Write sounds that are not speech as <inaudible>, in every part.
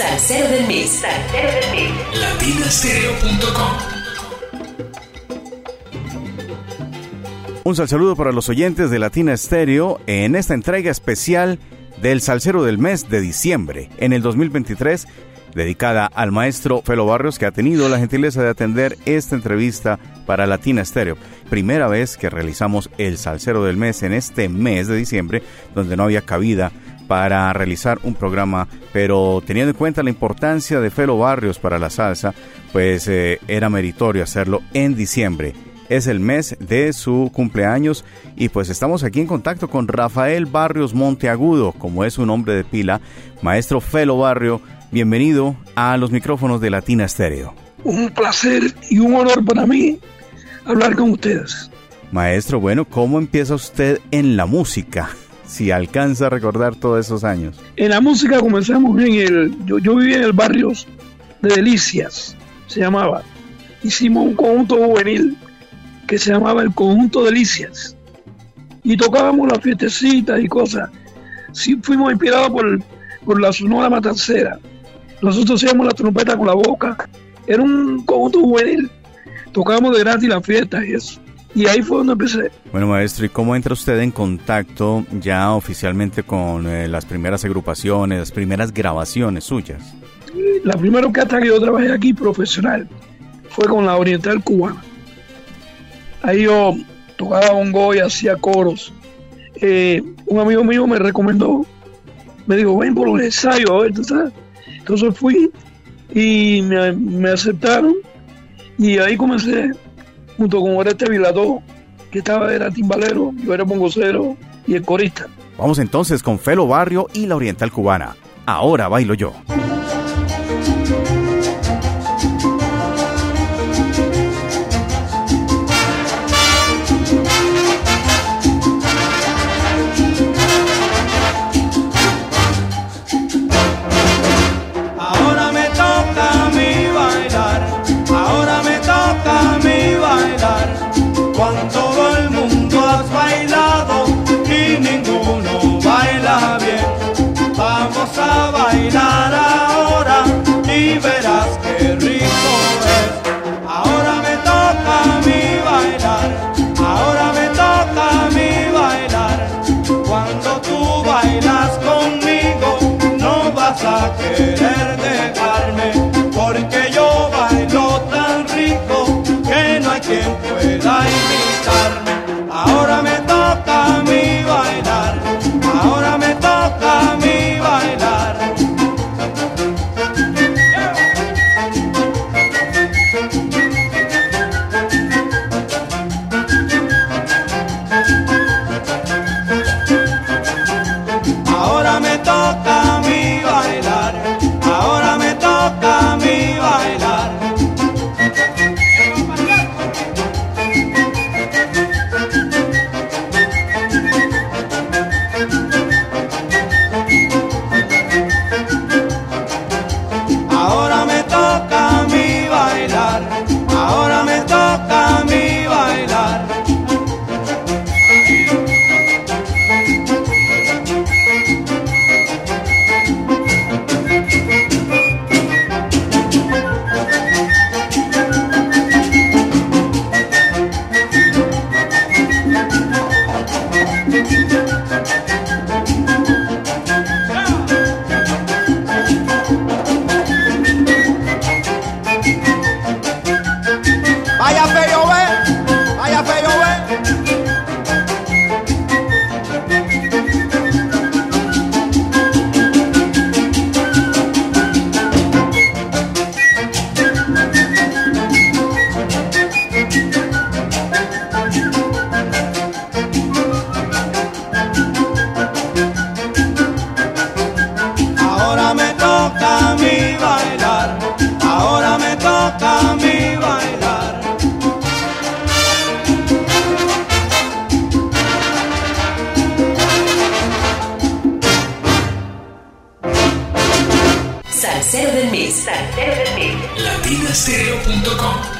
Salsero del mes. Salsero del mes. Latinastereo.com. Un sal saludo para los oyentes de Latina Stereo en esta entrega especial del Salsero del mes de diciembre. En el 2023 dedicada al maestro Felo Barrios, que ha tenido la gentileza de atender esta entrevista para Latina Stereo. Primera vez que realizamos el Salsero del Mes en este mes de diciembre, donde no había cabida para realizar un programa, pero teniendo en cuenta la importancia de Felo Barrios para la salsa, pues eh, era meritorio hacerlo en diciembre. Es el mes de su cumpleaños y pues estamos aquí en contacto con Rafael Barrios Monteagudo, como es su nombre de pila, maestro Felo Barrio, Bienvenido a los micrófonos de Latina Stereo. Un placer y un honor para mí hablar con ustedes. Maestro, bueno, ¿cómo empieza usted en la música? Si alcanza a recordar todos esos años. En la música comenzamos en el. Yo, yo vivía en el barrio de Delicias, se llamaba. Hicimos un conjunto juvenil que se llamaba el Conjunto Delicias. Y tocábamos las fiestecitas y cosas. Sí, fuimos inspirados por, por la Sonora Matancera. Nosotros hacíamos la trompeta con la boca. Era un conjunto juvenil. Tocábamos de gratis las fiestas y eso. Y ahí fue donde empecé. Bueno, maestro, ¿y cómo entra usted en contacto ya oficialmente con eh, las primeras agrupaciones, las primeras grabaciones suyas? La primera orquesta que yo trabajé aquí profesional fue con la Oriental Cubana. Ahí yo tocaba bongo y hacía coros. Eh, un amigo mío me recomendó, me dijo, ven por los ensayos, a ver, tú sabes. Entonces fui y me, aceptaron y ahí comencé junto con Oreste Viladó, que estaba era timbalero, yo era bongocero y el corista. Vamos entonces con Felo Barrio y la Oriental Cubana. Ahora bailo yo. Antora siempre la imitar. de. Latinastereo.com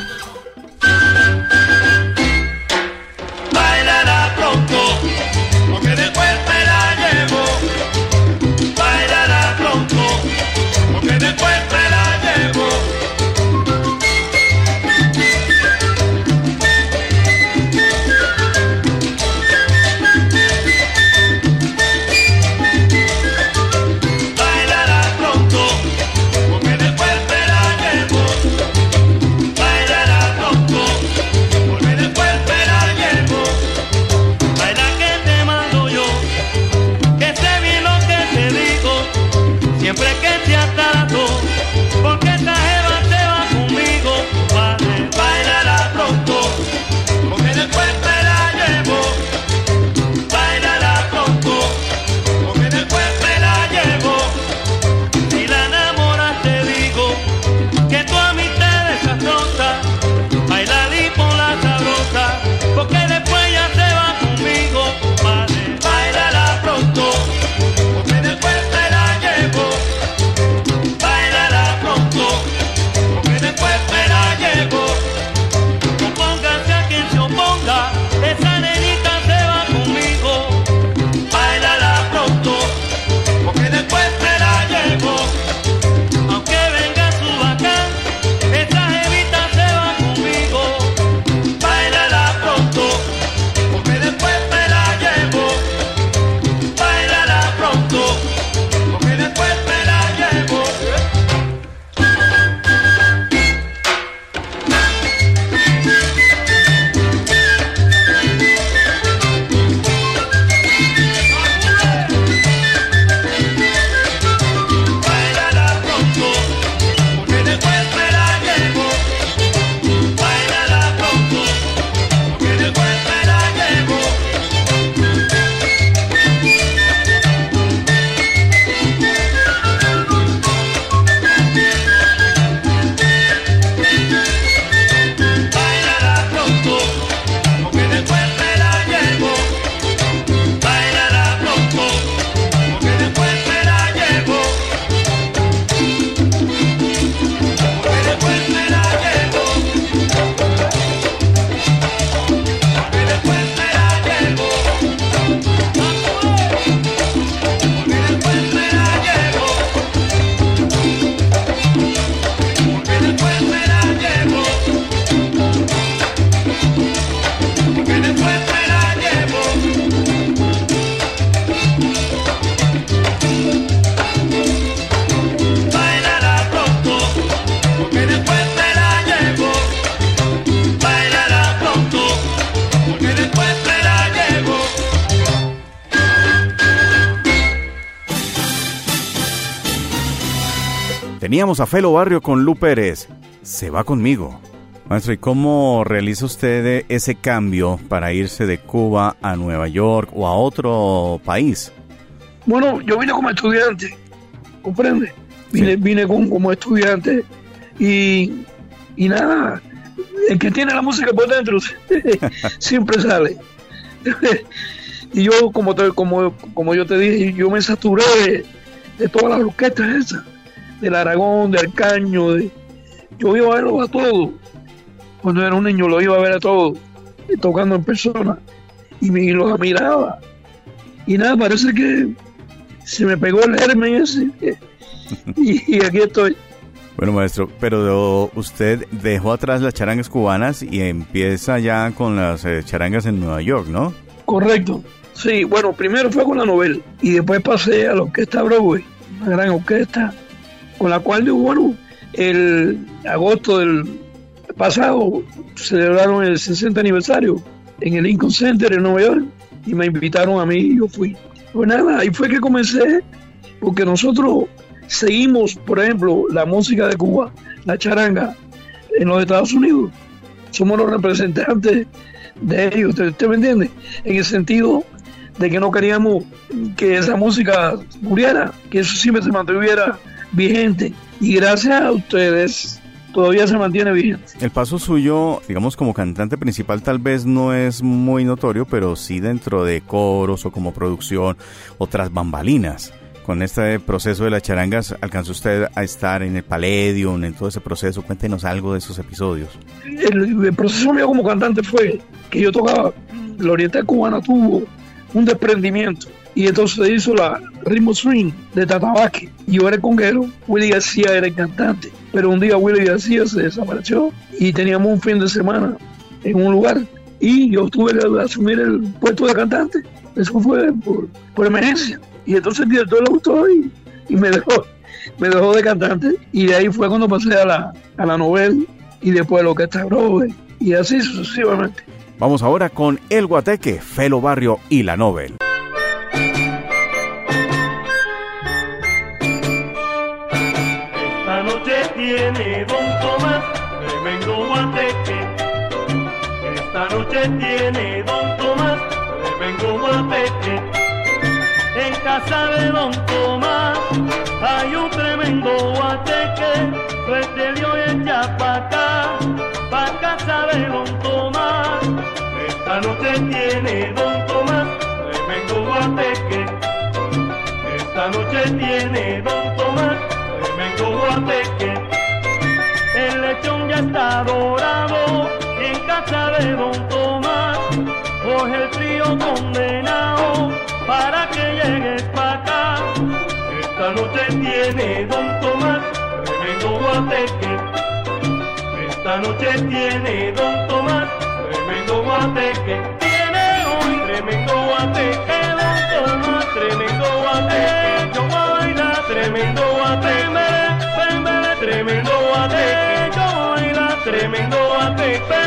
Teníamos a Felo Barrio con Lu Pérez. Se va conmigo. Maestro, ¿y cómo realiza usted ese cambio para irse de Cuba a Nueva York o a otro país? Bueno, yo vine como estudiante, ¿comprende? Vine, vine como estudiante y, y nada, el que tiene la música por dentro <laughs> siempre sale. <laughs> y yo, como, como, como yo te dije, yo me saturé de, todas las orquestas esas, del Aragón, del Caño, de, yo iba a verlo a todos. Cuando era un niño lo iba a ver a todos, tocando en persona, y, me, los admiraba. Y nada, parece que se me pegó el germen ese, <laughs> y, y aquí estoy. Bueno, maestro, pero usted dejó atrás las charangas cubanas y empieza ya con las eh, charangas en Nueva York, ¿no? Correcto. Sí, bueno, primero fue con la novela y después pasé a la orquesta Broadway, una gran orquesta con la cual, bueno, el agosto del pasado celebraron el 60 aniversario en el Lincoln Center en Nueva York y me invitaron a mí y yo fui. Pues nada, ahí fue que comencé, porque nosotros seguimos, por ejemplo, la música de Cuba, la charanga, en los Estados Unidos. Somos los representantes de ellos, ¿usted, me entiende? En el sentido de que no queríamos que esa música muriera, que eso siempre se mantuviera vigente. Y gracias a ustedes todavía se mantiene vigente. El paso suyo, digamos como cantante principal tal vez no es muy notorio, pero sí dentro de coros o como producción, otras bambalinas con este proceso de las charangas, ¿alcanzó usted a estar en el Palladium, en todo ese proceso? Cuéntenos algo de esos episodios. El, proceso mío como cantante fue que yo tocaba, la Oriental Cubana tuvo un desprendimiento y entonces se hizo la ritmo swing de Tatabaque. Yo era el conguero, Willy García era el cantante, pero un día Willy García se desapareció y teníamos un fin de semana en un lugar y yo tuve que asumir el puesto de cantante. Eso fue por, emergencia. Y entonces el director le gustó y, me dejó me dejó de cantante y de ahí fue cuando pasé a la, a la novela y después lo que está Broadway y así sucesivamente. Vamos ahora con El Guateque, Felo Barrio y la Nobel. Noche tiene Don Tomás tremendo guateque casa de Don Tomás hay un tremendo guateque, suerte dio echa pa' acá, pa' casa de Don Tomás. Esta noche tiene Don Tomás tremendo guateque. Esta noche tiene Don Tomás tremendo guateque. El lechón ya está dorado en casa de Don Tomás, coge el frío condenado para que llegues para acá. Esta noche tiene Don Tomás tremendo guateque. Esta noche tiene Don Tomás tremendo guateque. Tiene hoy tremendo guateque, Don Tomás tremendo guateque. Yo baila tremendo guateque, tremendo guateque. Yo baila tremendo guateque,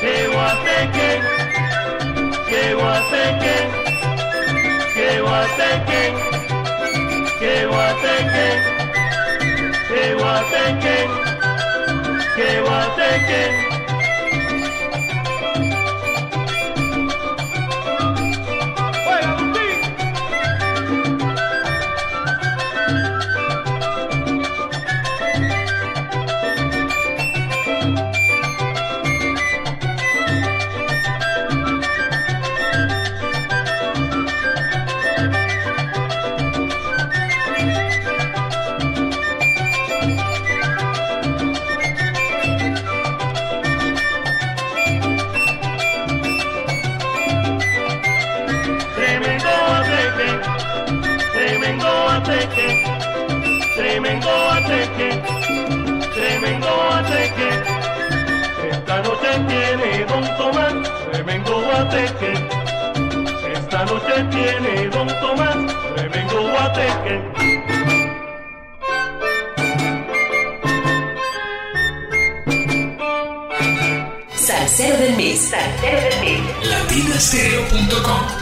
que guateque, que guateque, que guateque, que Esta noche tiene don Tomás, tremendo guateque. Salcero del mes, salcero del mes. Latinastereo.com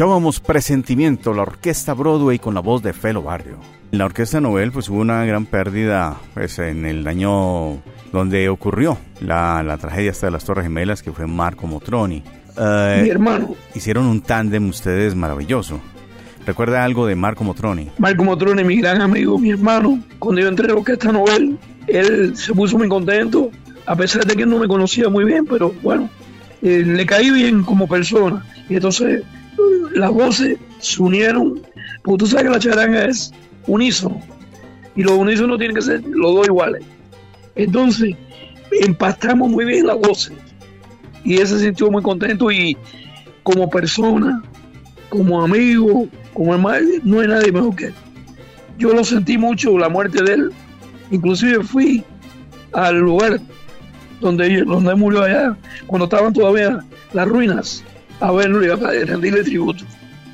Escuchábamos Presentimiento, la orquesta Broadway con la voz de Felo Barrio. En la orquesta Nobel pues hubo una gran pérdida pues, en el año donde ocurrió la, la tragedia hasta de las Torres Gemelas que fue Marco Motroni. Eh, mi hermano. Hicieron un tándem ustedes maravilloso. ¿Recuerda algo de Marco Motroni? Marco Motroni, mi gran amigo, mi hermano. Cuando yo entré a la orquesta Nobel, él se puso muy contento, a pesar de que no me conocía muy bien, pero bueno, eh, le caí bien como persona. Y entonces las voces se unieron, porque tú sabes que la charanga es unísono, y los unísonos tienen que ser los dos iguales. Entonces, empastamos muy bien las voces, y él se sintió muy contento, y como persona, como amigo, como hermano, no hay nadie mejor que él. Yo lo sentí mucho, la muerte de él, inclusive fui al lugar donde, donde murió allá, cuando estaban todavía las ruinas a verlo y a rendirle tributo.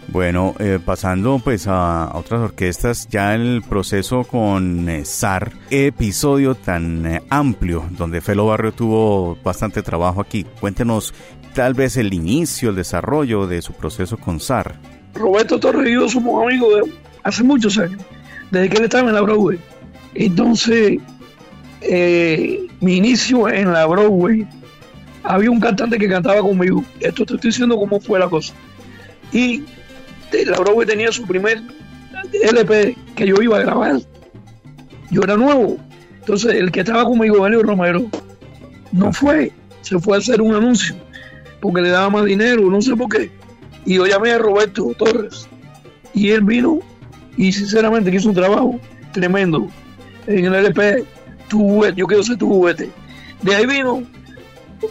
Bueno, eh, pasando pues a, otras orquestas, ya el proceso con eh, SAR, episodio tan eh, amplio donde Felo Barrio tuvo bastante trabajo aquí. Cuéntenos tal vez el inicio, el desarrollo de su proceso con SAR. Roberto yo somos amigos de hace muchos años, desde que él estaba en la Broadway. Entonces, mi inicio en la Broadway había un cantante que cantaba conmigo. Esto te estoy diciendo cómo fue la cosa. Y la Broadway tenía su primer LP que yo iba a grabar yo era nuevo. Entonces el que estaba conmigo, Elio Romero, no fue, se fue a hacer un anuncio porque le daba más dinero, no sé por qué. Y yo llamé a Roberto Torres y él vino y sinceramente hizo un trabajo tremendo en el LP, tu yo quiero ser tu juguete. De ahí vino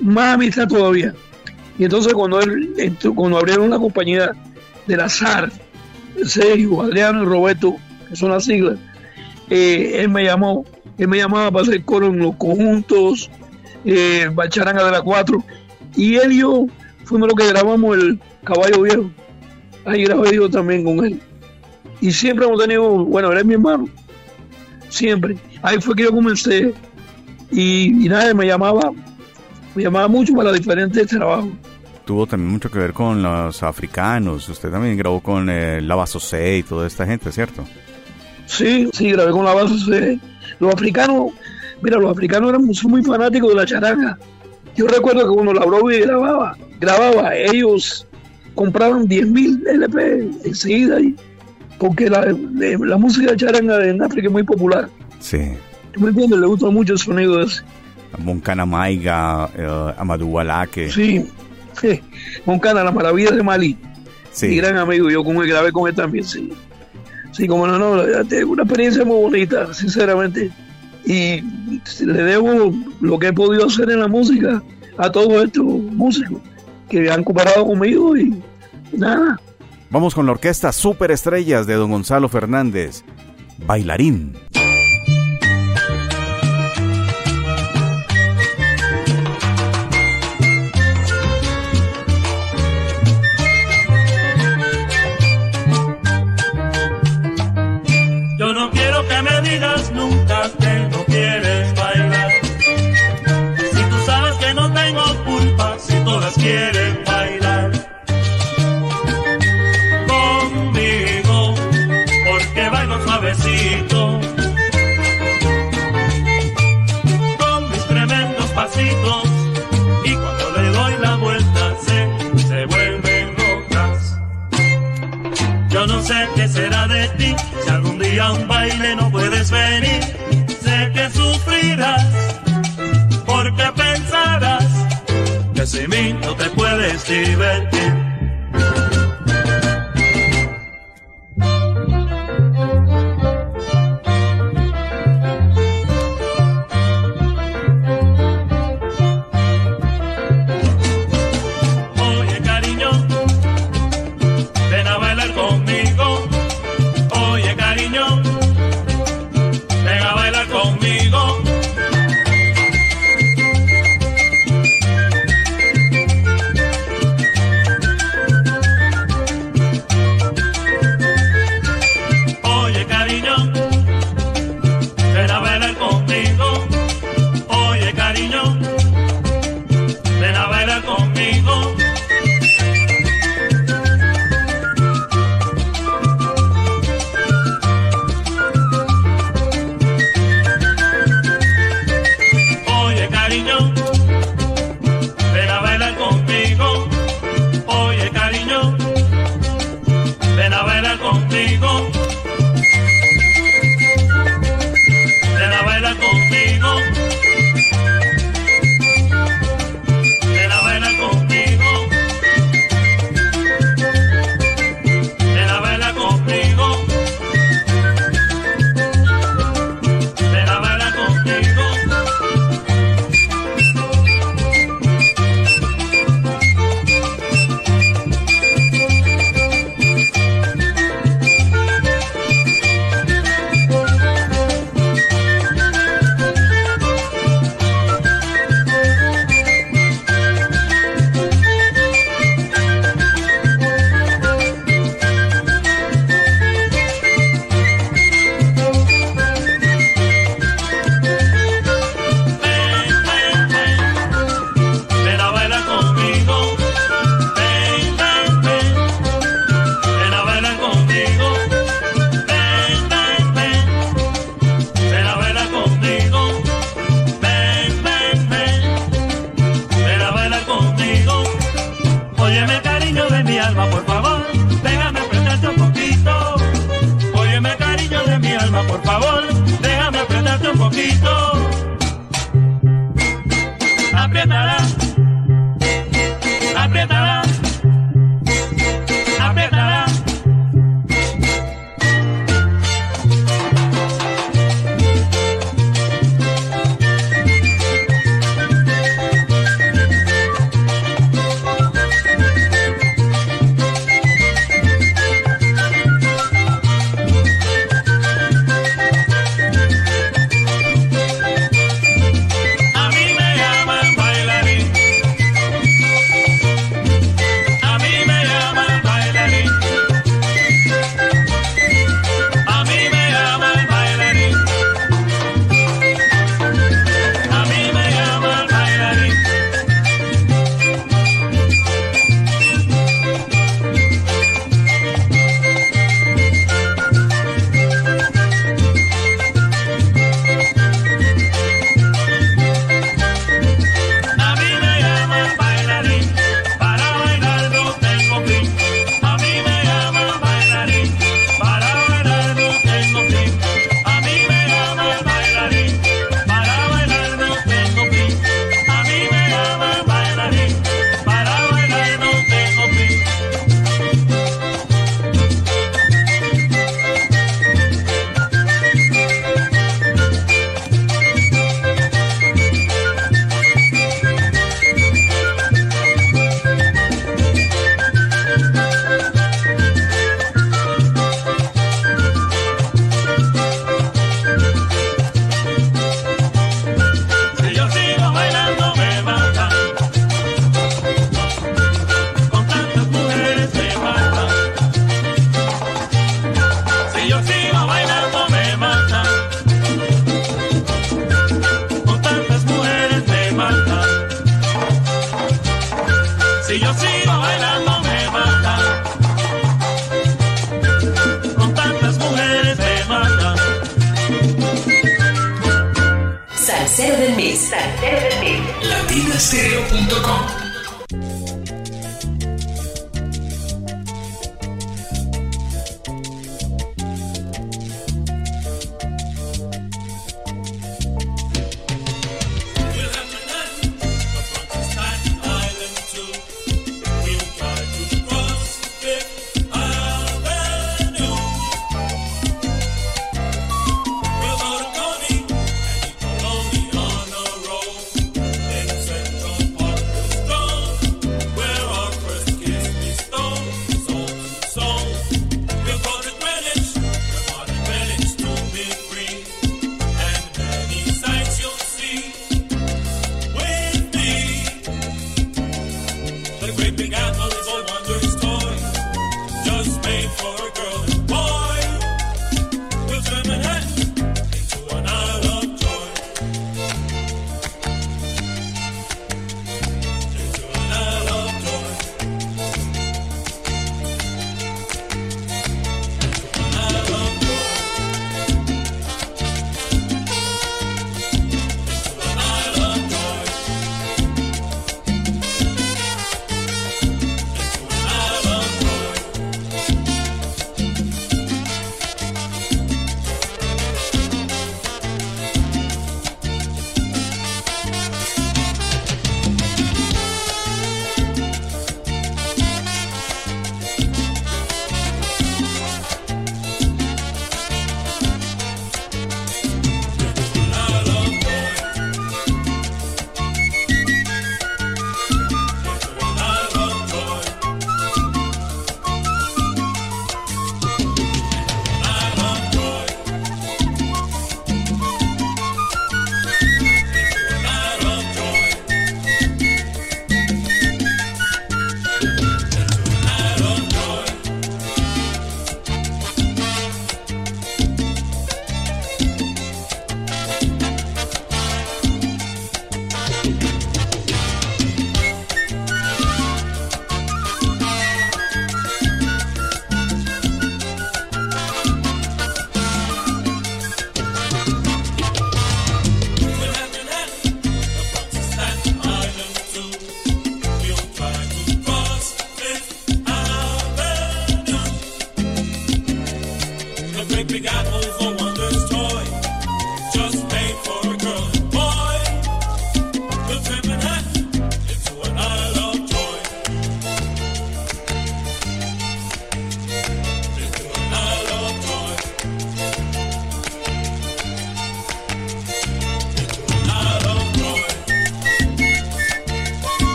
más amistad todavía. Y entonces cuando él cuando abrieron la compañía del azar, Sergio, Adriano y Roberto, que son las siglas, eh, él me llamó, él me llamaba para hacer coro en los conjuntos, eh, Bacharanga de la 4, y él y yo fuimos los que grabamos el Caballo Viejo. Ahí grabé yo también con él. Y siempre hemos tenido, bueno, él es mi hermano, siempre. Ahí fue que yo comencé y, nada, me llamaba, me llamaba mucho para diferentes trabajos. Tuvo también mucho que ver con los africanos. Usted también grabó con eh, Lava Sosé y toda esta gente, ¿cierto? Sí, sí, grabé con Lava Sosé. Los africanos, mira, los africanos eran muy, muy fanáticos de la charanga. Yo recuerdo que cuando la Broadway grababa, grababa, ellos compraron 10.000 LP enseguida ahí, porque la, la música de charanga en África es muy popular. Sí. ¿Tú me entiendes? Le gusta mucho el sonido de ese. Moncana Maiga, eh, Amadou Walaque. Sí, sí. Moncana, la maravilla de Malí. Sí. Mi gran amigo, yo con él grabé con él también, sí. Sí, como no, no, una experiencia muy bonita, sinceramente. Y le debo lo que he podido hacer en la música a todos estos músicos que han comparado conmigo y nada. Vamos con la orquesta Superestrellas de Don Gonzalo Fernández, Bailarín. A un baile no puedes venir. Sé que sufrirás porque pensarás que sin mí no te puedes divertir.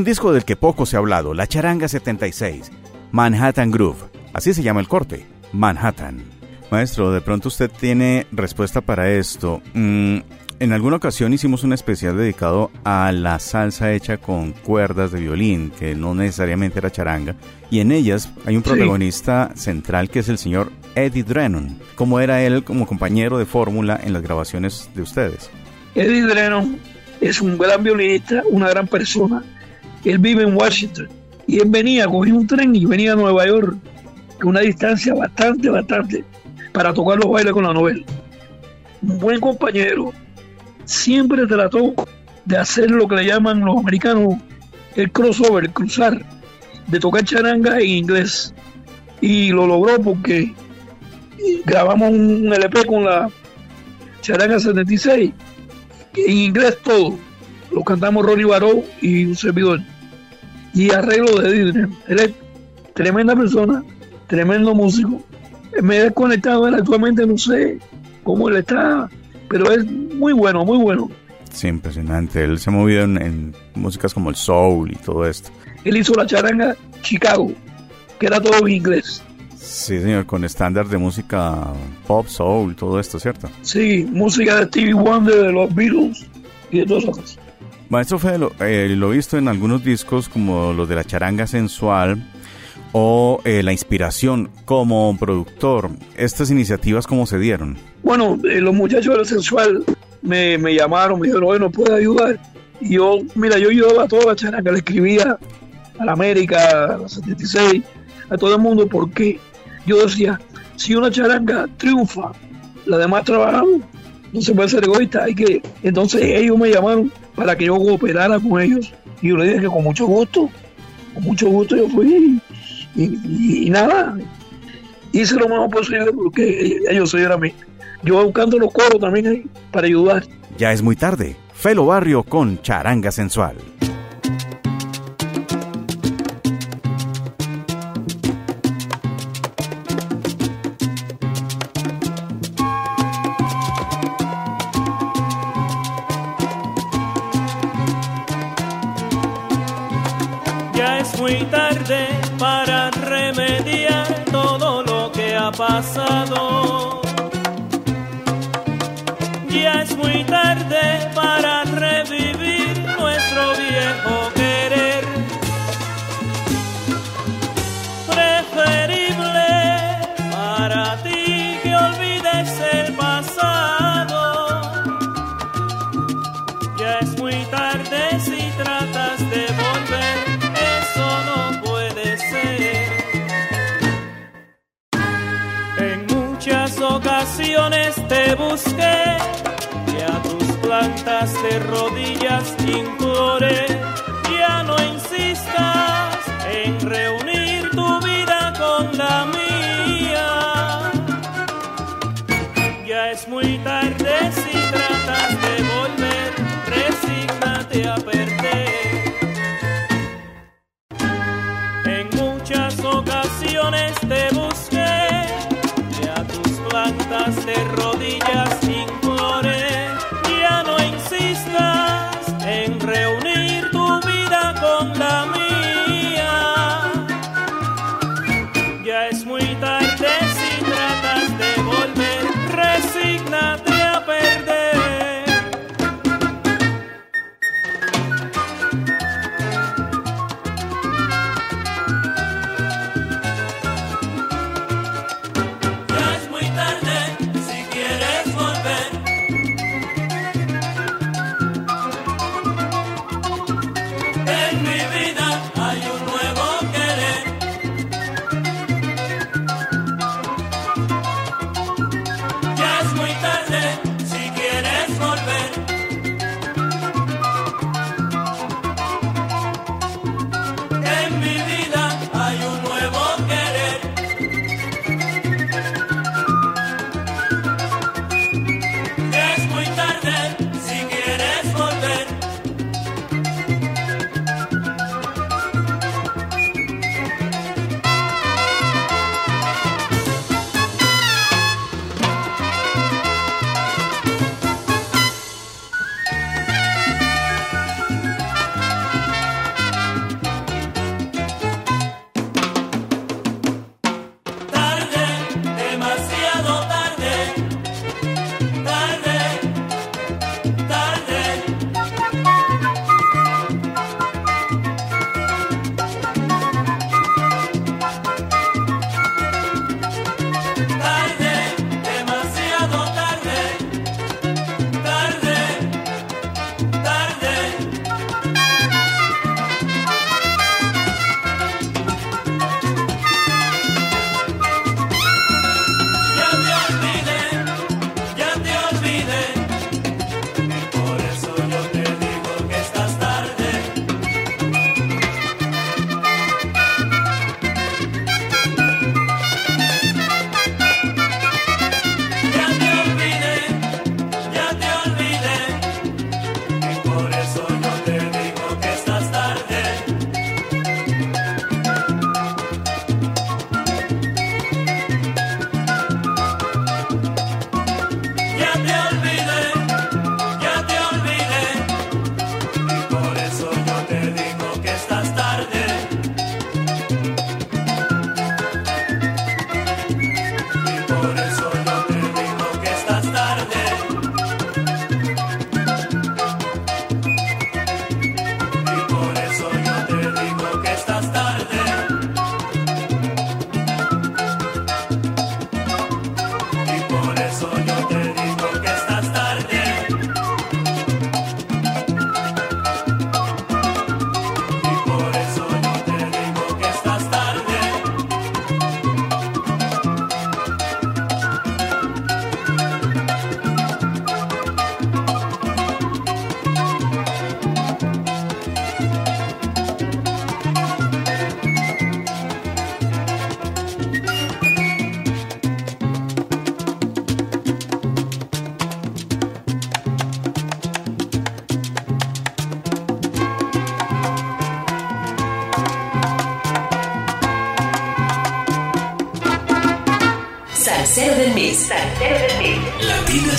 Un disco del que poco se ha hablado, La Charanga 76, Manhattan Groove. Así se llama el corte, Manhattan. Maestro, de pronto usted tiene respuesta para esto. Mm, en alguna ocasión hicimos un especial dedicado a la salsa hecha con cuerdas de violín, que no necesariamente era charanga, y en ellas hay un protagonista central que es el señor Eddie Drennan. ¿Cómo era él como compañero de fórmula en las grabaciones de ustedes? Eddie Drennan es un gran violinista, una gran persona. Él vive en Washington y él venía, cogía un tren y venía a Nueva York, una distancia bastante, bastante, para tocar los bailes con la novela. Un buen compañero, siempre trató de hacer lo que le llaman los americanos el crossover, cruzar, de tocar charanga en inglés. Y lo logró porque grabamos un LP con la charanga 76, en inglés todo. Lo cantamos Ronnie Baró y un servidor. Y arreglo de Disney. Él es tremenda persona, tremendo músico. Me he desconectado él actualmente, no sé cómo él está pero es muy bueno, muy bueno. Sí, impresionante. Él se ha movido en, músicas como el soul y todo esto. Él hizo la charanga Chicago, que era todo en inglés. Sí, señor, con estándar de música pop, soul, todo esto, ¿cierto? Sí, música de Stevie Wonder, de los Beatles y de todas esas Maestro Fede, eh, lo he visto en algunos discos como los de la charanga sensual, o eh, la inspiración como productor? ¿Estas iniciativas cómo se dieron? Bueno, eh, los muchachos de la sensual me, me llamaron, me dijeron, bueno, ¿puede ayudar? Y yo, mira, yo ayudaba a toda la charanga, le escribía a la América, a la 76, a todo el mundo, porque yo decía, si una charanga triunfa, la demás trabajamos, no se puede ser egoísta, hay que... Entonces ellos me llamaron para que yo cooperara con ellos, y yo le dije que con mucho gusto, con mucho gusto yo fui y, nada, hice lo mejor posible porque ellos a mí. Yo buscando los coros también ahí para ayudar. Ya es muy tarde. Felo Barrio con Charanga Sensual. Pasado. Ya es muy tarde para te busqué y a tus plantas de rodillas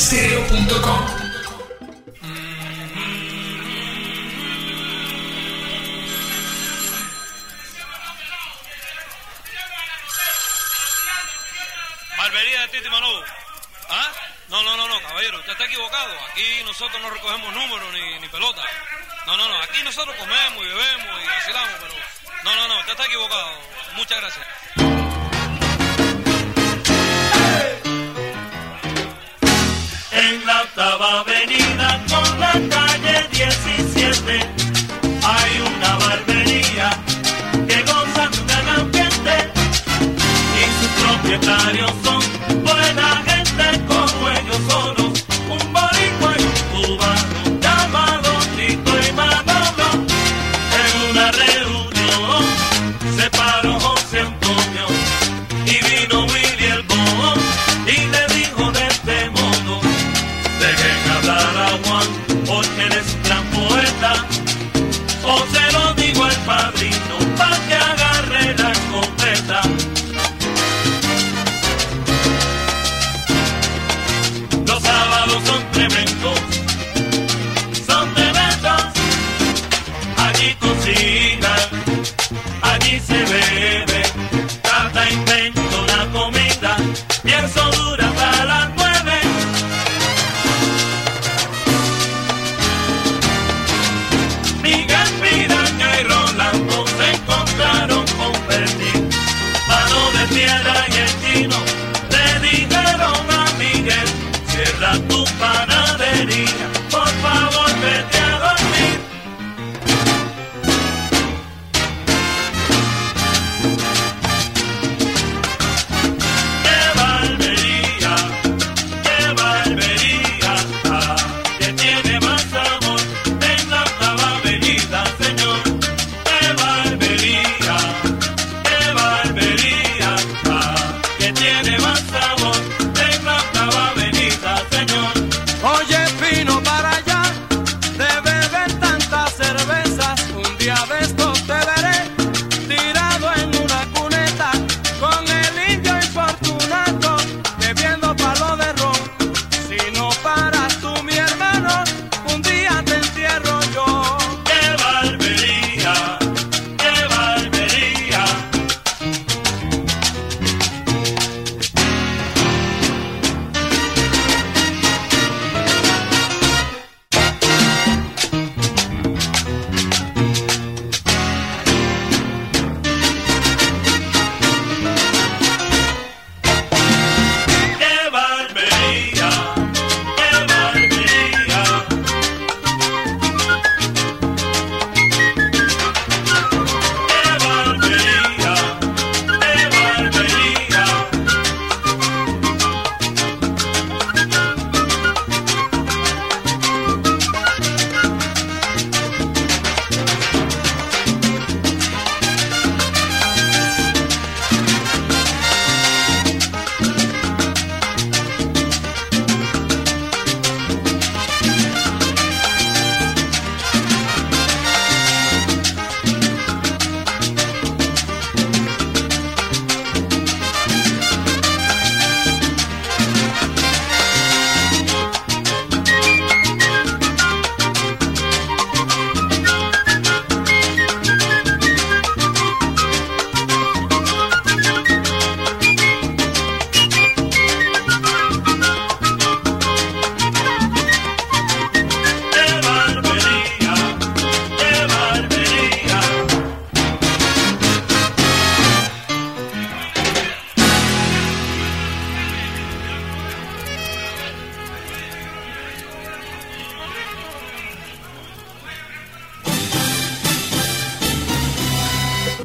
estereo.com.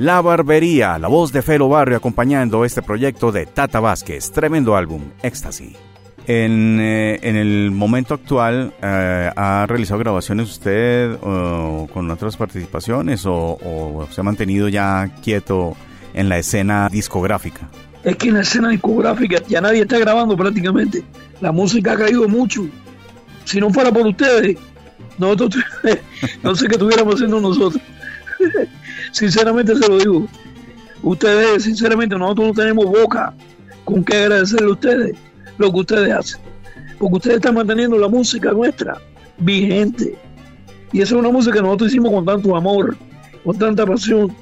La Barbería, la voz de Felo Barrio acompañando este proyecto de Tata Vázquez, tremendo álbum, Éxtasis. En, eh, en, el momento actual, eh, ¿ha realizado grabaciones usted o, con otras participaciones o, o, se ha mantenido ya quieto en la escena discográfica? Es que en la escena discográfica ya nadie está grabando prácticamente. La música ha caído mucho. Si no fuera por ustedes, nosotros, <laughs> no sé qué estuviéramos haciendo nosotros. <laughs> Sinceramente se lo digo. Ustedes, sinceramente, nosotros no tenemos boca con que agradecerle a ustedes lo que ustedes hacen. Porque ustedes están manteniendo la música nuestra vigente. Y esa es una música que nosotros hicimos con tanto amor, con tanta pasión.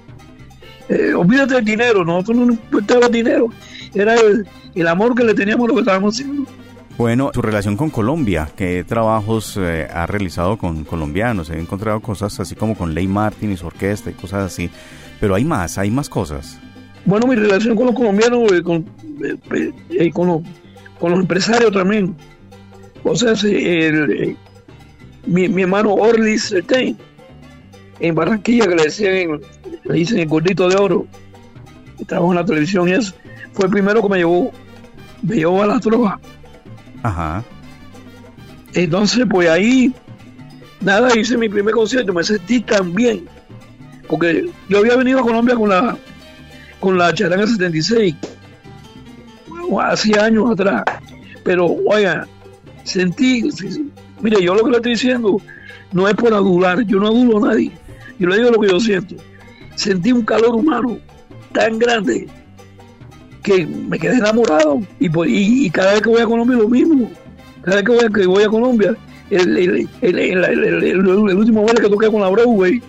Eh, olvídate del dinero, nosotros no nos importaba el dinero. Era el, el amor que le teníamos a lo que estábamos haciendo. Bueno, tu relación con Colombia, ¿qué trabajos eh, has realizado con colombianos? He encontrado cosas así como con Ley Martin y su orquesta y cosas así, pero hay más, hay más cosas. Bueno, mi relación con los colombianos, con, eh, eh, con, los, empresarios también. O sea, el, mi, mi hermano Orlis Certain, en Barranquilla, que le decían, le dicen el gordito de oro, que trabajó en la televisión y eso, fue el primero que me llevó, me llevó a la trova. Ajá. Entonces, pues ahí, nada, hice mi primer concierto, me sentí tan bien, porque yo había venido a Colombia con la con la charanga 76, bueno, hacía años atrás, pero oiga, sentí, mire, yo lo que le estoy diciendo no es por adular, yo no adulo a nadie, yo le digo lo que yo siento, sentí un calor humano tan grande que me quedé enamorado. Y, pues, y, y cada vez que voy a Colombia lo mismo, cada vez que voy a, que voy a Colombia, el, el, el, el, último baile que toqué con la Broadway,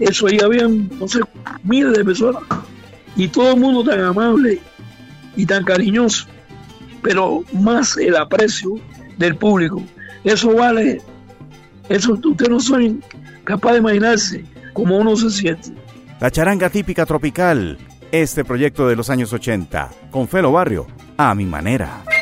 eso ahí habían, no sé, miles de personas. Y todo el mundo tan amable y tan cariñoso, pero más el aprecio del público. Eso vale, eso ustedes no son capaz de imaginarse cómo uno se siente. La charanga típica tropical, este proyecto de los años 80, con Felo Barrio, a mi manera.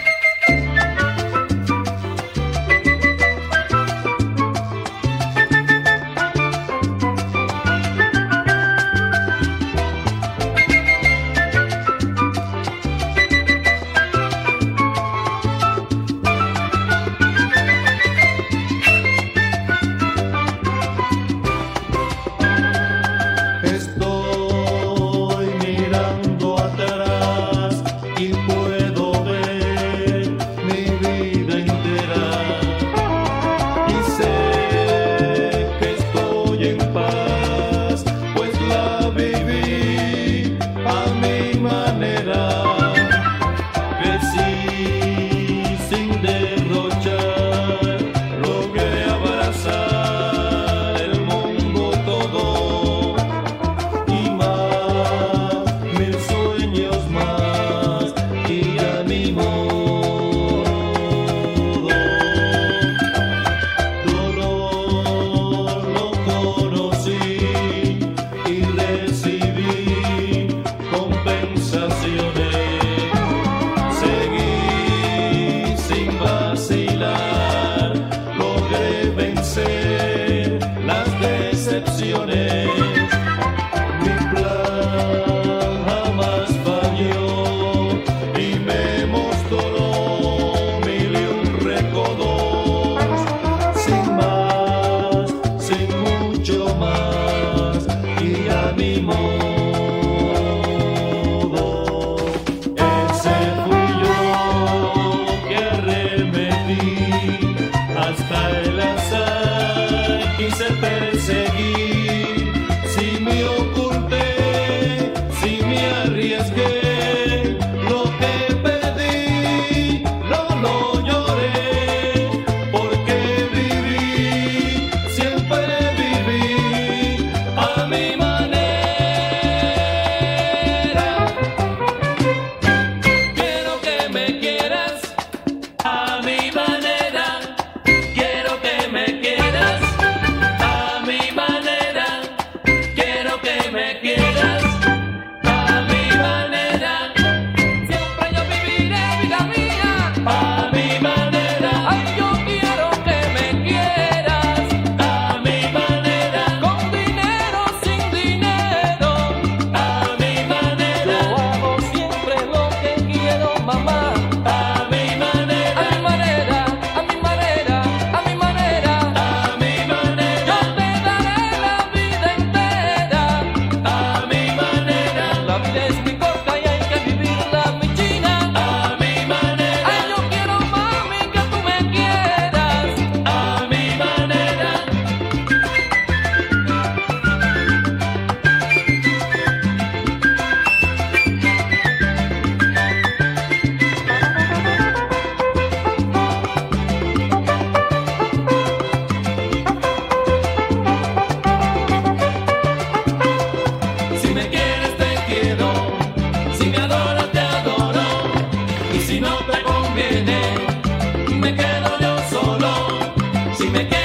si me quedo.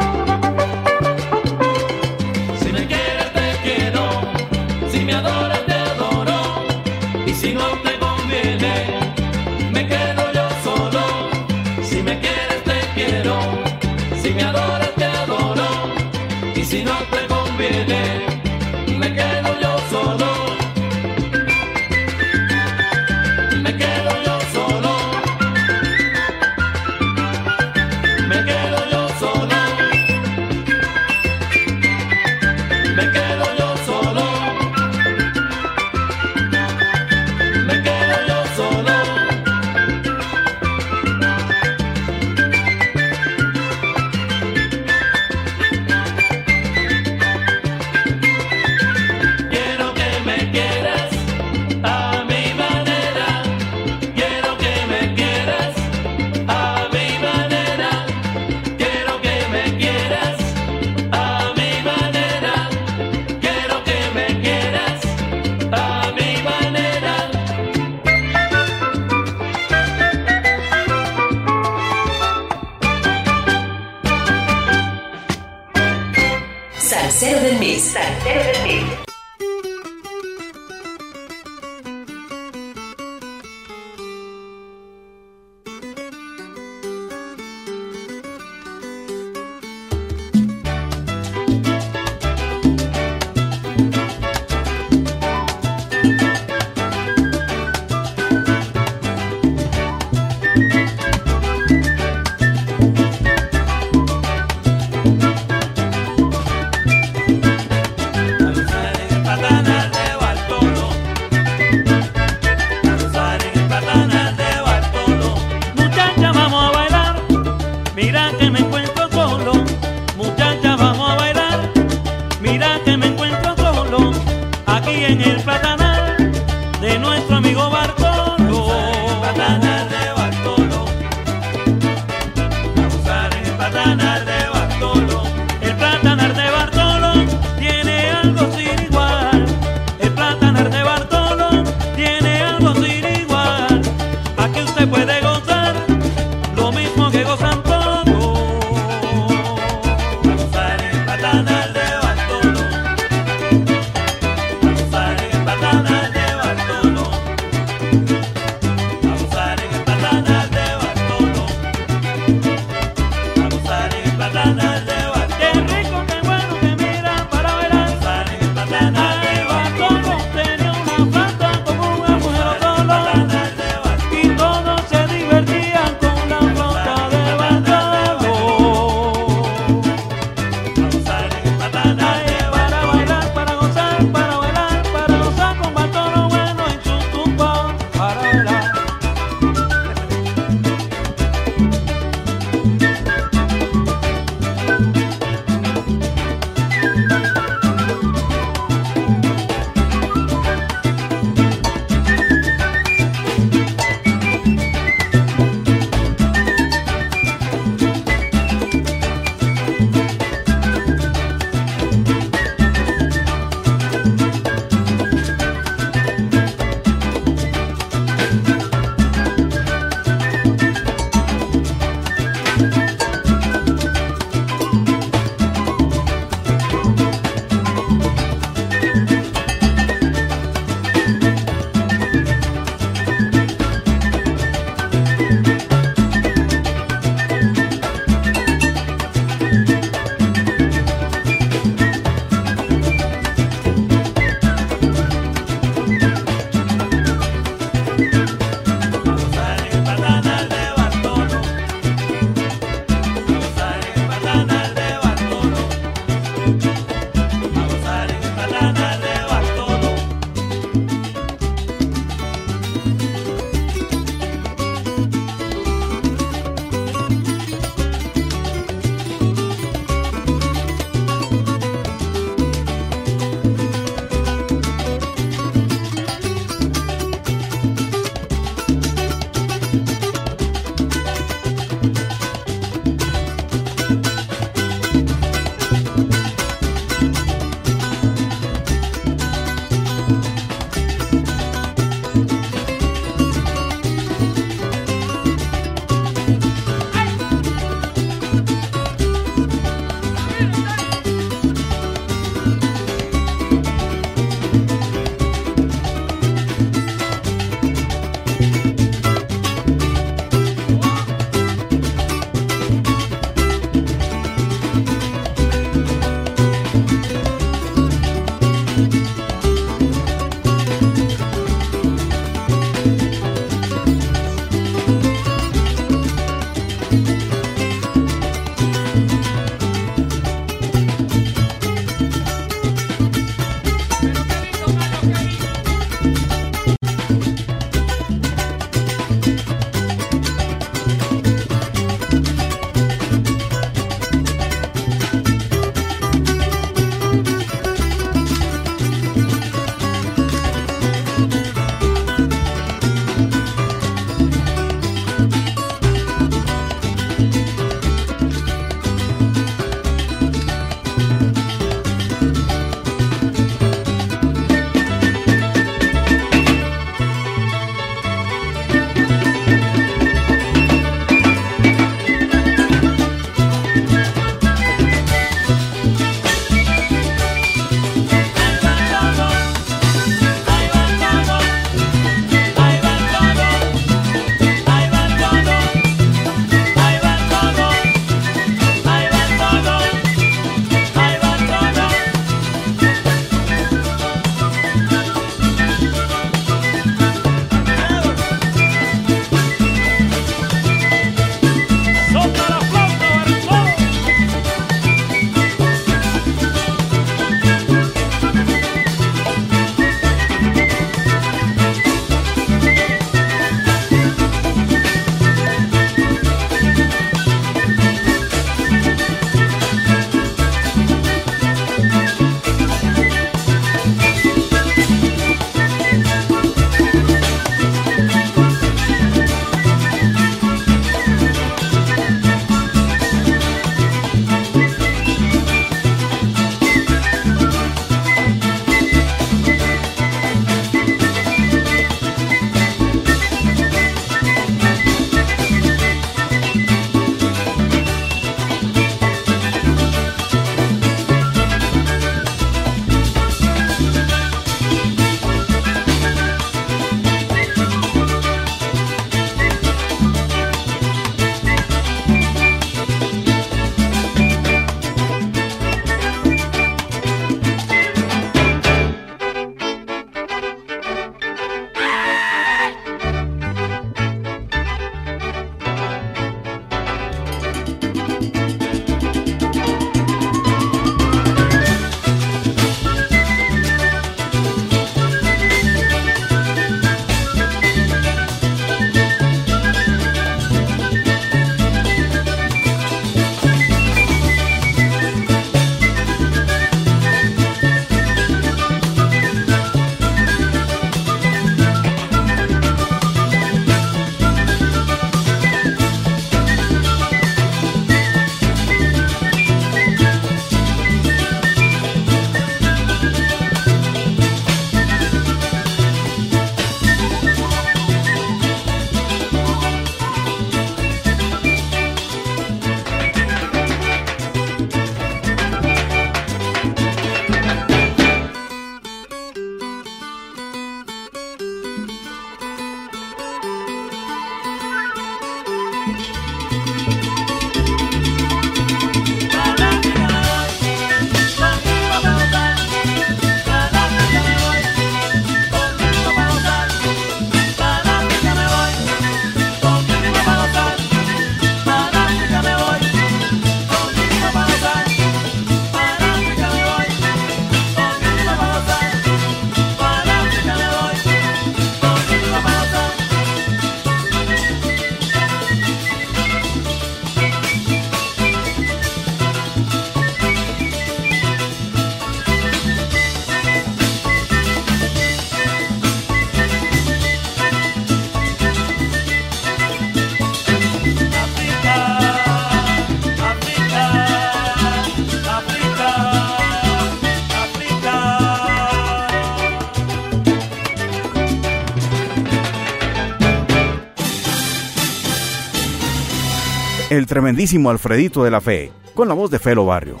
El tremendísimo Alfredito de la Fe, con la voz de Felo Barrio.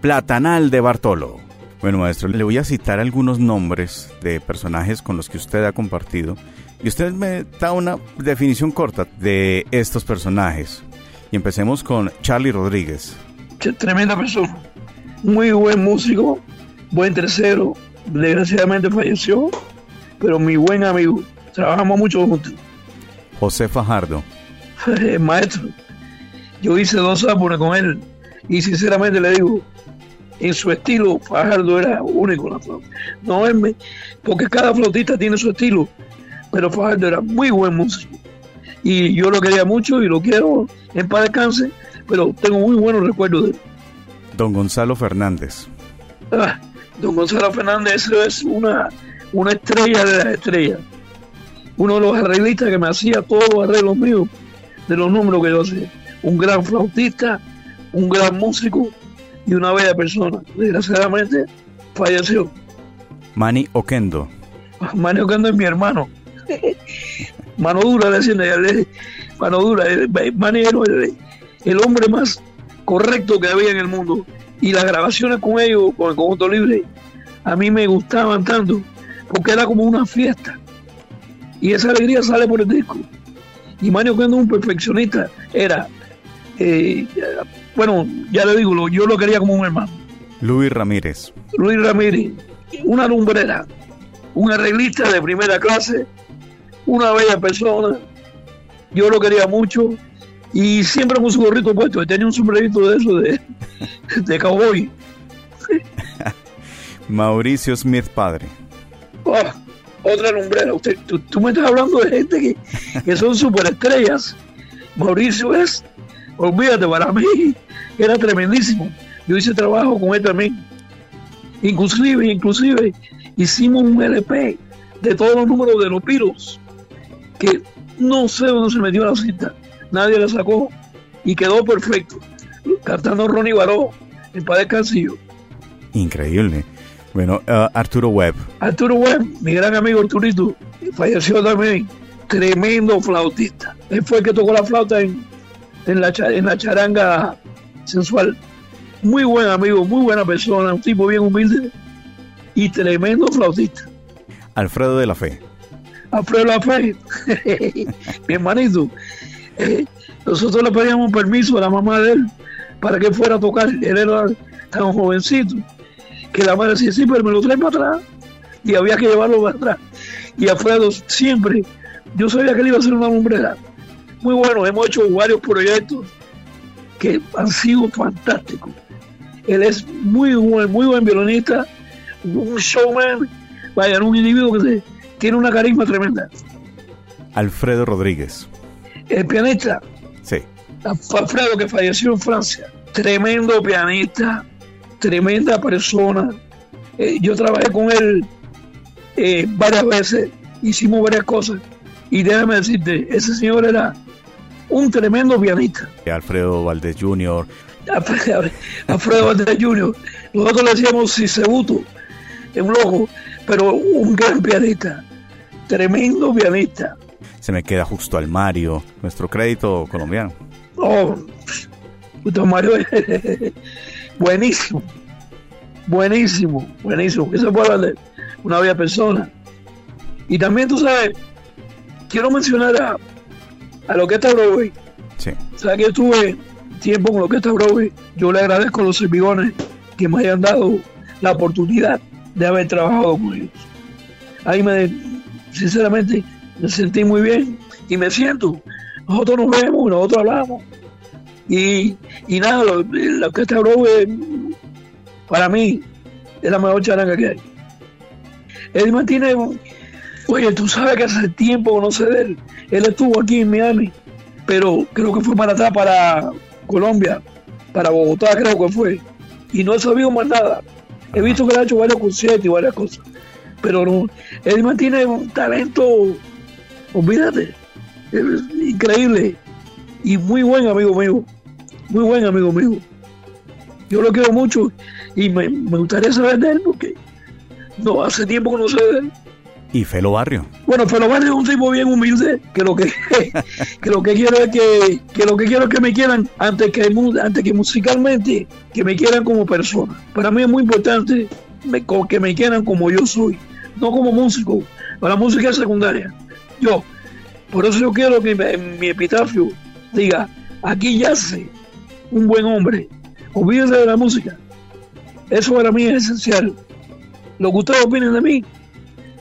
Platanal de Bartolo. Bueno, maestro, le voy a citar algunos nombres de personajes con los que usted ha compartido y usted me da una definición corta de estos personajes. Y empecemos con Charlie Rodríguez. Tremenda persona. Muy buen músico, buen tercero. Desgraciadamente falleció, pero mi buen amigo. Trabajamos mucho juntos. José Fajardo. <laughs> Maestro, yo hice dos álbumes con él y sinceramente le digo, en su estilo Fajardo era único la flauta. No es porque cada flautista tiene su estilo, pero Fajardo era muy buen músico. Y yo lo quería mucho y lo quiero en paz descanse, pero tengo muy buenos recuerdos de él. Don Gonzalo Fernández. Ah, don Gonzalo Fernández es una, una estrella de las estrellas. Uno de los arreglistas que me hacía todos los arreglos míos de los números que yo hacía. Un gran flautista, un gran músico y una bella persona. Desgraciadamente falleció. Manny Oquendo. Manny Oquendo es mi hermano. <laughs> Mano dura, le mano dura. Manny era el, el hombre más correcto que había en el mundo. Y las grabaciones con ellos, con el conjunto libre, a mí me gustaban tanto, porque era como una fiesta. Y esa alegría sale por el disco. Y Mario Kendo, un perfeccionista, era, eh, bueno, ya le digo, yo lo quería como un hermano. Luis Ramírez. Luis Ramírez, una lumbrera, un arreglista de primera clase, una bella persona. Yo lo quería mucho y siempre con su gorrito puesto. Tenía un sombrerito de eso, de, <laughs> de cowboy. <laughs> Mauricio Smith, padre. Oh, otra lumbrera. Usted, tú, me estás hablando de gente que, que son superestrellas. Mauricio es, olvídate, para mí era tremendísimo. Yo hice trabajo con él también. Inclusive, inclusive, hicimos un LP de todos los números de los piros, que no sé dónde se metió la cinta nadie la sacó y quedó perfecto. Cantando Ronnie Baró en Padre Cancillo. Increíble. Bueno, uh, Arturo Webb. Arturo Webb, mi gran amigo Arturito, falleció también. Tremendo flautista. Él fue el que tocó la flauta en, en, la, en la charanga sensual. Muy buen amigo, muy buena persona, un tipo bien humilde y tremendo flautista. Alfredo de la Fe. Alfredo de la Fe, <laughs> mi hermanito, nosotros le pedíamos permiso a la mamá de él para que fuera a tocar. Él era tan jovencito que la madre decía, sí, pero me lo trae para atrás. Y había que llevarlo para atrás. Y Alfredo siempre, yo sabía que él iba a ser una lumbrera. Muy bueno, hemos hecho varios proyectos que han sido fantásticos. Él es muy buen, muy buen violinista, un showman, vaya, un individuo que tiene una carisma tremenda. Alfredo Rodríguez el pianista. Sí. Alfredo que falleció en Francia. Tremendo pianista, tremenda persona. Eh, yo trabajé con él eh, varias veces, hicimos varias cosas. Y déjame decirte, ese señor era un tremendo pianista. Alfredo Valdés Jr. <laughs> Alfredo Valdés Jr. Nosotros le decíamos Cisebuto, un loco, pero un gran pianista, tremendo pianista se me queda justo al Mario, nuestro crédito colombiano. Oh, justo Mario, <laughs> buenísimo, buenísimo, buenísimo. Eso puede hablar de una bella persona. Y también tú sabes, quiero mencionar a, a lo que está Broadway. Sí. Que yo tuve tiempo con lo que está Broadway. Yo le agradezco a los servidores que me hayan dado la oportunidad de haber trabajado con ellos. Ahí me, sinceramente, me sentí muy bien y me siento. Nosotros nos vemos, nosotros hablamos. Y, y nada, la orquesta Broadway para mí es la mejor charanga que hay. Él mantiene, oye, tú sabes que hace tiempo no sé de él. Él estuvo aquí en Miami, pero creo que fue para atrás, para Colombia, para Bogotá, creo que fue. Y no he sabido más nada. He visto que ha hecho varios conciertos y varias cosas. Pero no, él mantiene un talento olvídate, increíble y muy buen amigo mío, muy buen amigo mío. Yo lo quiero mucho y me, gustaría saber de él porque no hace tiempo que no sé de él. Y Felo Barrio. Bueno, Felo Barrio es un tipo bien humilde, que lo que, <laughs> que lo que quiero es que, que lo que quiero es que me quieran antes que, antes que musicalmente, que me quieran como persona. Para mí es muy importante me- que me quieran como yo soy, no como músico. La música es secundaria. Yo, por eso yo quiero que en mi epitafio diga, aquí yace un buen hombre, olvídese de la música. Eso para mí es esencial. Lo que ustedes opinen de mí,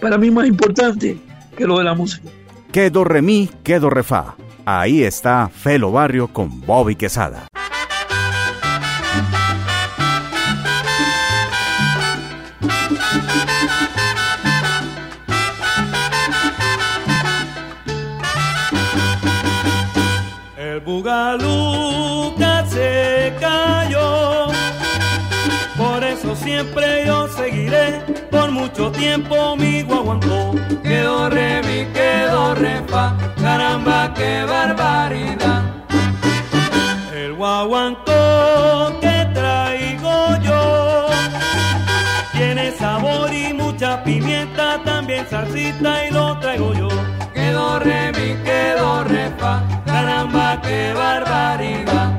para mí es más importante que lo de la música. Que do re mi, que do re fa. Ahí está Felo Barrio con Bobby Quesada. El bugaluca siempre yo seguiré, por mucho tiempo mi aguantó. Quedó re mi, quedó re fa, caramba qué barbaridad. El guaguancó que traigo yo tiene sabor y mucha pimienta, también salsita y lo traigo yo. Quedó re mi, quedó re fa, caramba qué barbaridad.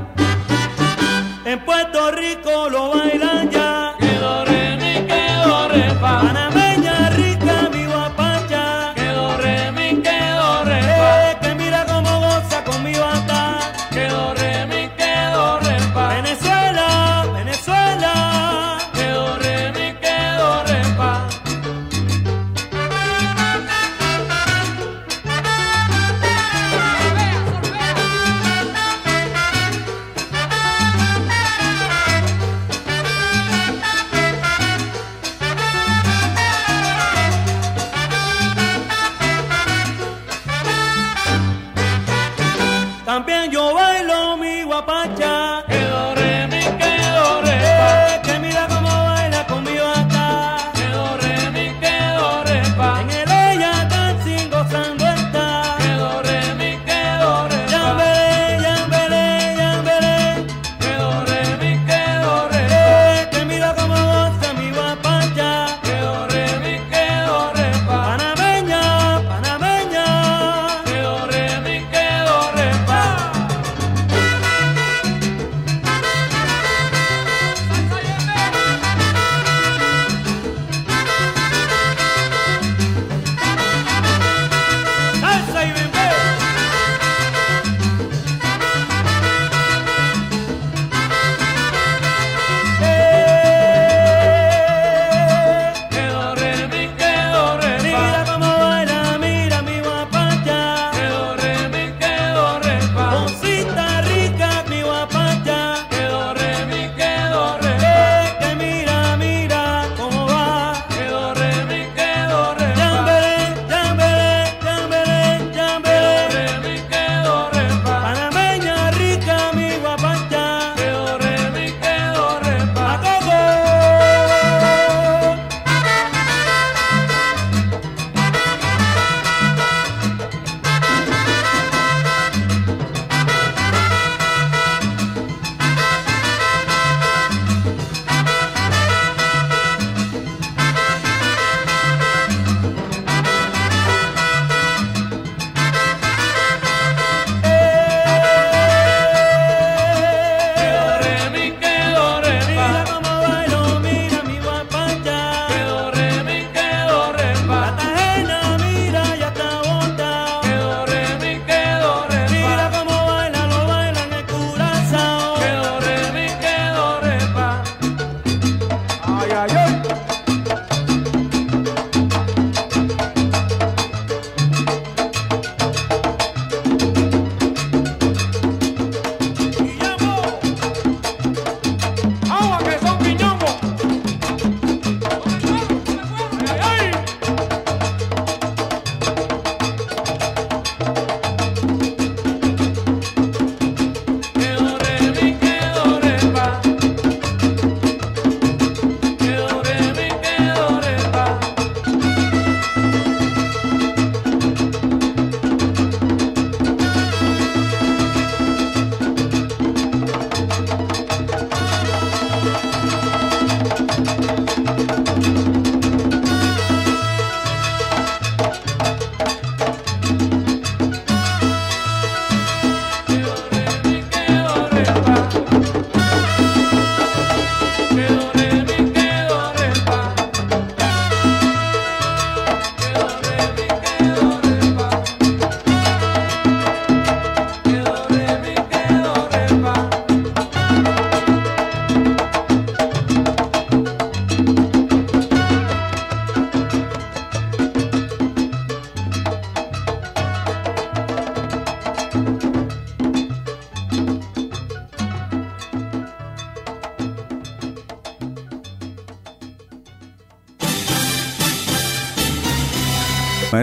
En Puerto Rico lo bailan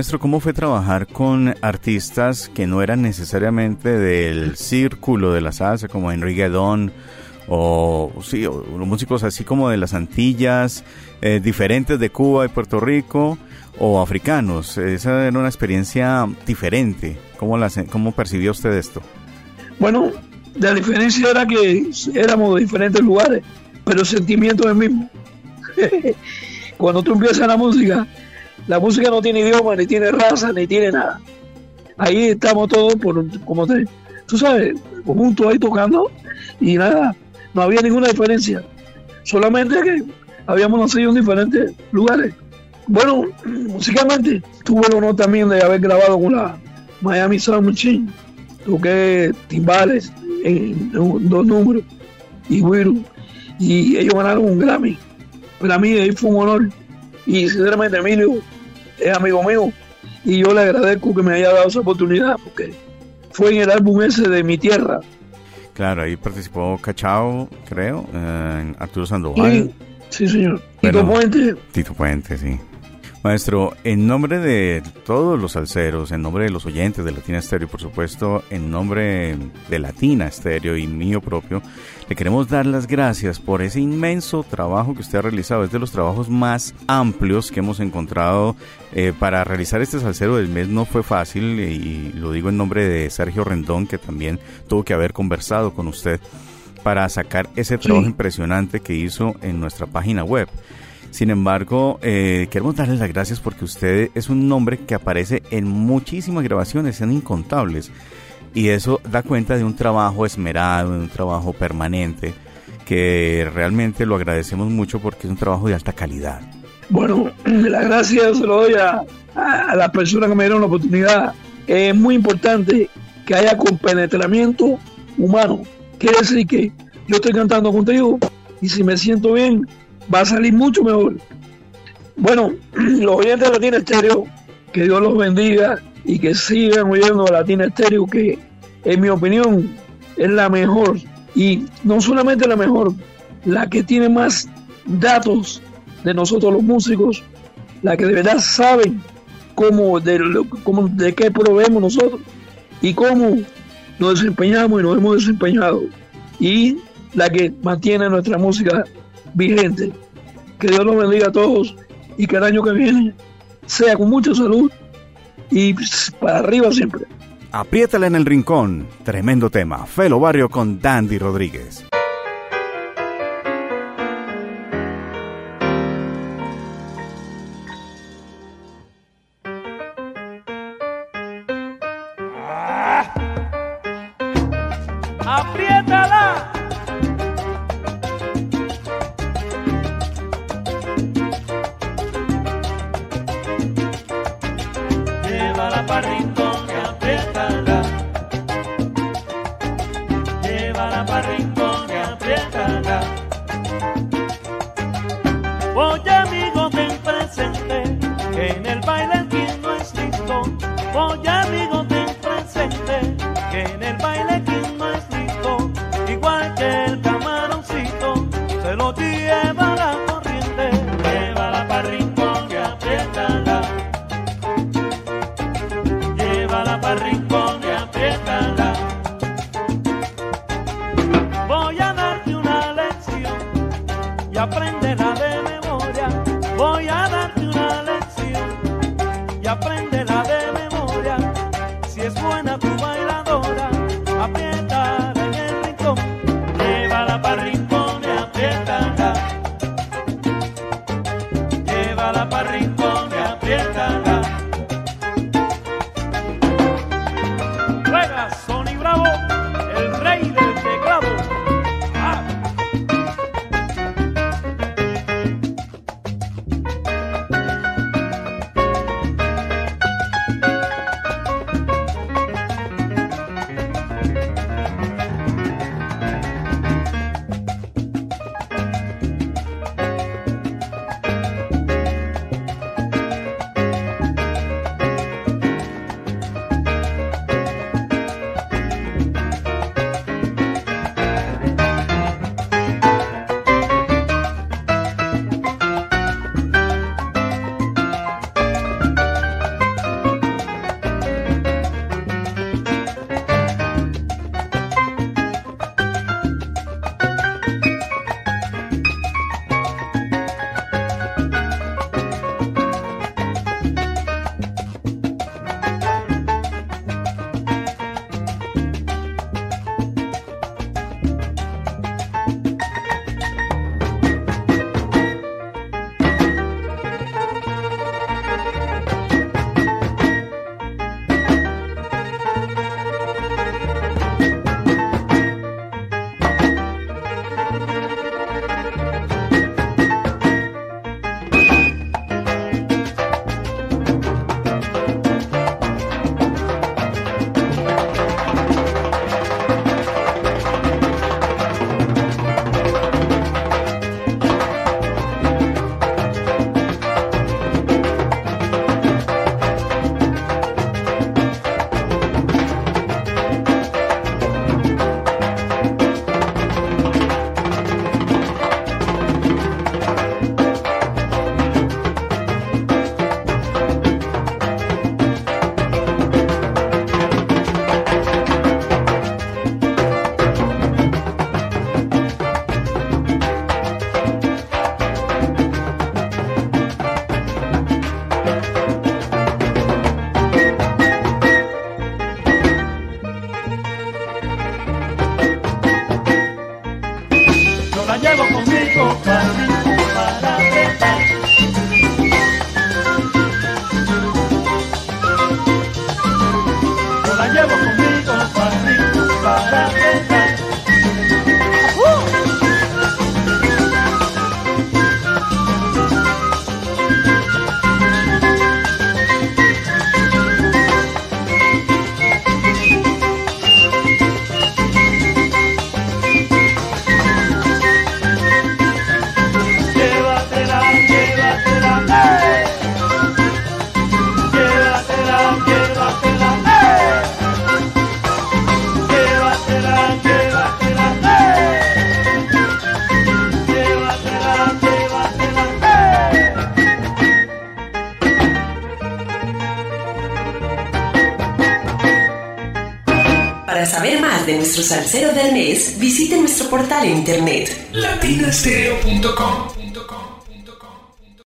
Maestro, ¿cómo fue trabajar con artistas que no eran necesariamente del círculo de la salsa, como Enrique Don, o sí, o músicos así como de las Antillas, eh, diferentes de Cuba y Puerto Rico, o africanos? Esa era una experiencia diferente. ¿Cómo, percibió usted esto? Bueno, la diferencia era que éramos de diferentes lugares, pero el sentimiento es el mismo. <laughs> Cuando tú empiezas la música, la música no tiene idioma, ni tiene raza, ni tiene nada. Ahí estamos todos, por, como te, tú sabes, juntos ahí tocando y nada, no había ninguna diferencia. Solamente que habíamos nacido en diferentes lugares. Bueno, musicalmente tuve el honor también de haber grabado con la Miami Sound Machine. Toqué timbales en, dos números y Wiru. Y ellos ganaron un Grammy. Para mí ahí fue un honor. Y sinceramente Emilio es amigo mío. Y yo le agradezco que me haya dado esa oportunidad porque fue en el álbum ese de Mi Tierra. Claro, ahí participó Cachao, creo, eh, Arturo Sandoval. Sí, sí señor. Bueno, Tito Puente. Tito Puente, sí. Maestro, en nombre de todos los salseros, en nombre de los oyentes de Latina Estéreo, por supuesto, en nombre de Latina Estéreo y mío propio, le queremos dar las gracias por ese inmenso trabajo que usted ha realizado. Es de los trabajos más amplios que hemos encontrado eh, para realizar este salsero del mes. No fue fácil y lo digo en nombre de Sergio Rendón, que también tuvo que haber conversado con usted para sacar ese trabajo Sí. impresionante que hizo en nuestra página web. Sin embargo, eh, queremos darle las gracias porque usted es un nombre que aparece en muchísimas grabaciones, en incontables. Y eso da cuenta de un trabajo esmerado, de un trabajo permanente, que realmente lo agradecemos mucho porque es un trabajo de alta calidad. Bueno, <clears throat> las gracias se lo doy a, a, a las personas que me dieron la oportunidad. Es muy importante que haya compenetramiento humano. Quiere decir que yo estoy cantando contigo y si me siento bien, va a salir mucho mejor. Bueno, <clears throat> los oyentes de Latina Estéreo, que Dios los bendiga y que sigan oyendo a Latina Estéreo, que en mi opinión es la mejor. Y no solamente la mejor, la que tiene más datos de nosotros los músicos, la que de verdad saben cómo de, cómo- de qué proveemos nosotros y cómo nos desempeñamos y nos hemos desempeñado. Y la que mantiene nuestra música vigente. Que Dios los bendiga a todos y que el año que viene sea con mucha salud y para arriba siempre. Apriétala en el rincón, tremendo tema. Felo Barrio con Dandy Rodríguez. Nuestro salsero del mes, visite nuestro portal en internet. Latinastereo.com